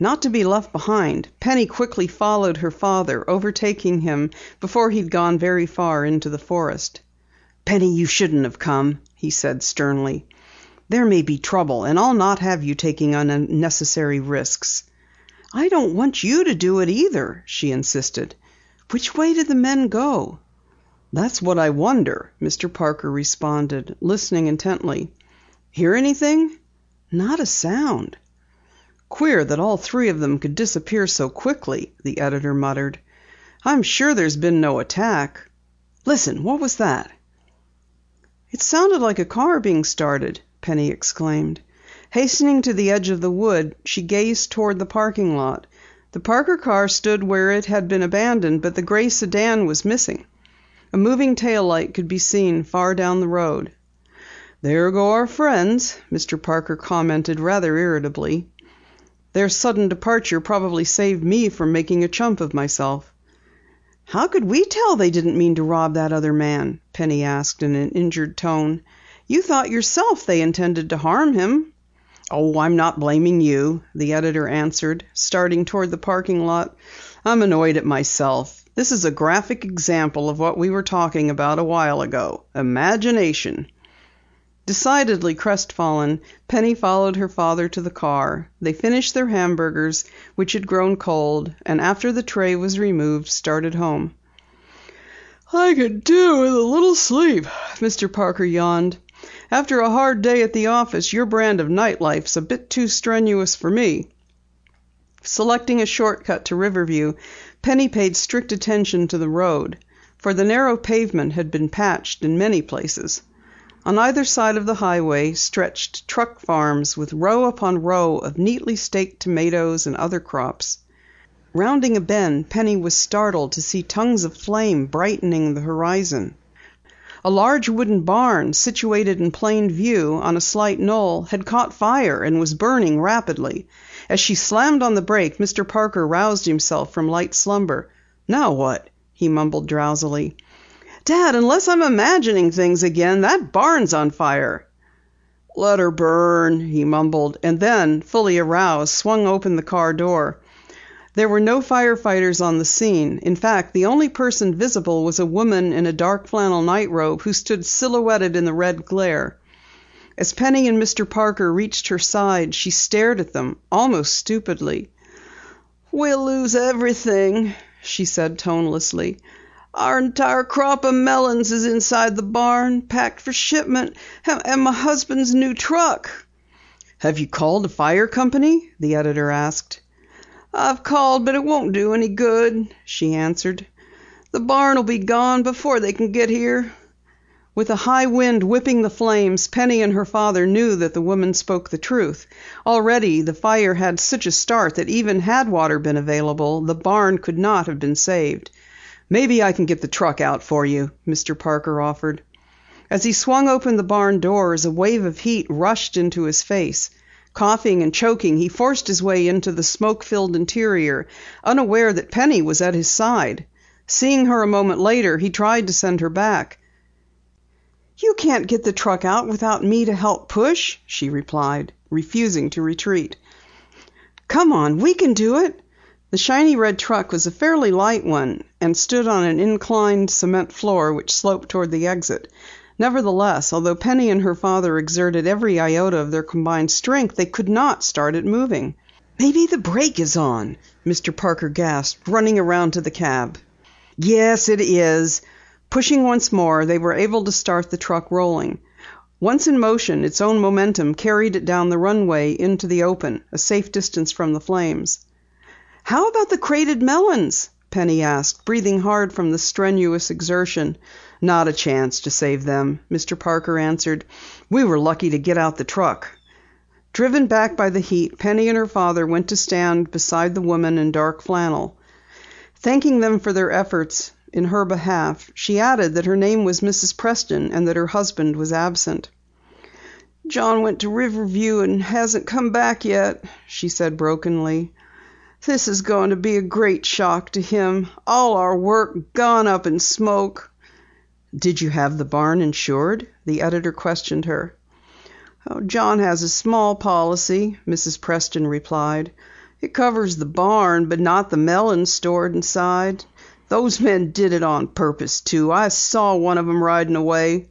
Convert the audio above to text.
Not to be left behind, Penny quickly followed her father, overtaking him before he had gone very far into the forest. "Penny, you shouldn't have come," he said sternly. "There may be trouble, and I'll not have you taking unnecessary risks." "I don't want you to do it either," she insisted. "Which way did the men go?" "That's what I wonder," Mr. Parker responded, listening intently. "Hear anything?" "Not a sound." "Queer that all three of them could disappear so quickly," the editor muttered. "I'm sure there's been no attack. Listen! What was that?" "It sounded like a car being started!" Penny exclaimed. Hastening to the edge of the wood, she gazed toward the parking lot. The Parker car stood where it had been abandoned, but the gray sedan was missing. A moving tail light could be seen far down the road. "There go our friends," Mr. Parker commented rather irritably. "Their sudden departure probably saved me from making a chump of myself." "How could we tell they didn't mean to rob that other man?" Penny asked in an injured tone. "You thought yourself they intended to harm him." "Oh, I'm not blaming you," the editor answered, starting toward the parking lot. "I'm annoyed at myself. This is a graphic example of what we were talking about a while ago imagination." Decidedly crestfallen, Penny followed her father to the car. They finished their hamburgers which had grown cold, and after the tray was removed, started home. "I could do with a little sleep," Mr. Parker yawned. "After a hard day at the office, your brand of night life's a bit too strenuous for me." Selecting a short cut to Riverview, Penny paid strict attention to the road, for the narrow pavement had been patched in many places. On either side of the highway stretched truck farms with row upon row of neatly staked tomatoes and other crops. Rounding a bend, Penny was startled to see tongues of flame brightening the horizon. A large wooden barn, situated in plain view on a slight knoll, had caught fire and was burning rapidly. As she slammed on the brake, Mr. Parker roused himself from light slumber. "Now what?" he mumbled drowsily. "Dad, unless I'm imagining things again, that barn's on fire!" "Let her burn," he mumbled, and then, fully aroused, swung open the car door. There were no firefighters on the scene. In fact, the only person visible was a woman in a dark flannel nightrobe who stood silhouetted in the red glare. As Penny and Mr. Parker reached her side, she stared at them almost stupidly. "We'll lose everything," she said tonelessly. Our entire crop of melons is inside the barn, packed for shipment, and my husband's new truck." "Have you called a fire company?" the editor asked. "I've called, but it won't do any good," she answered. "The barn will be gone before they can get here." With a high wind whipping the flames, Penny and her father knew that the woman spoke the truth. Already the fire had such a start that even had water been available, the barn could not have been saved. "Maybe I can get the truck out for you," Mr. Parker offered. As he swung open the barn doors, a wave of heat rushed into his face. Coughing and choking, he forced his way into the smoke filled interior, unaware that Penny was at his side. Seeing her a moment later, he tried to send her back. "You can't get the truck out without me to help push," she replied, refusing to retreat. "Come on, we can do it!" The shiny red truck was a fairly light one and stood on an inclined cement floor which sloped toward the exit. Nevertheless, although Penny and her father exerted every iota of their combined strength, they could not start it moving. "Maybe the brake is on!" Mr. Parker gasped, running around to the cab. "Yes, it is." Pushing once more, they were able to start the truck rolling. Once in motion, its own momentum carried it down the runway into the open, a safe distance from the flames. "How about the crated melons?" Penny asked, breathing hard from the strenuous exertion. "Not a chance to save them," Mr. Parker answered. "We were lucky to get out the truck." Driven back by the heat, Penny and her father went to stand beside the woman in dark flannel. Thanking them for their efforts in her behalf, she added that her name was Mrs. Preston and that her husband was absent. "John went to Riverview and hasn't come back yet," she said brokenly. This is going to be a great shock to him. All our work gone up in smoke." "Did you have the barn insured?" the editor questioned her. Oh, "John has a small policy," Mrs. Preston replied. It covers the barn, but not the melons stored inside. Those men did it on purpose, too. I saw one of 'em riding away."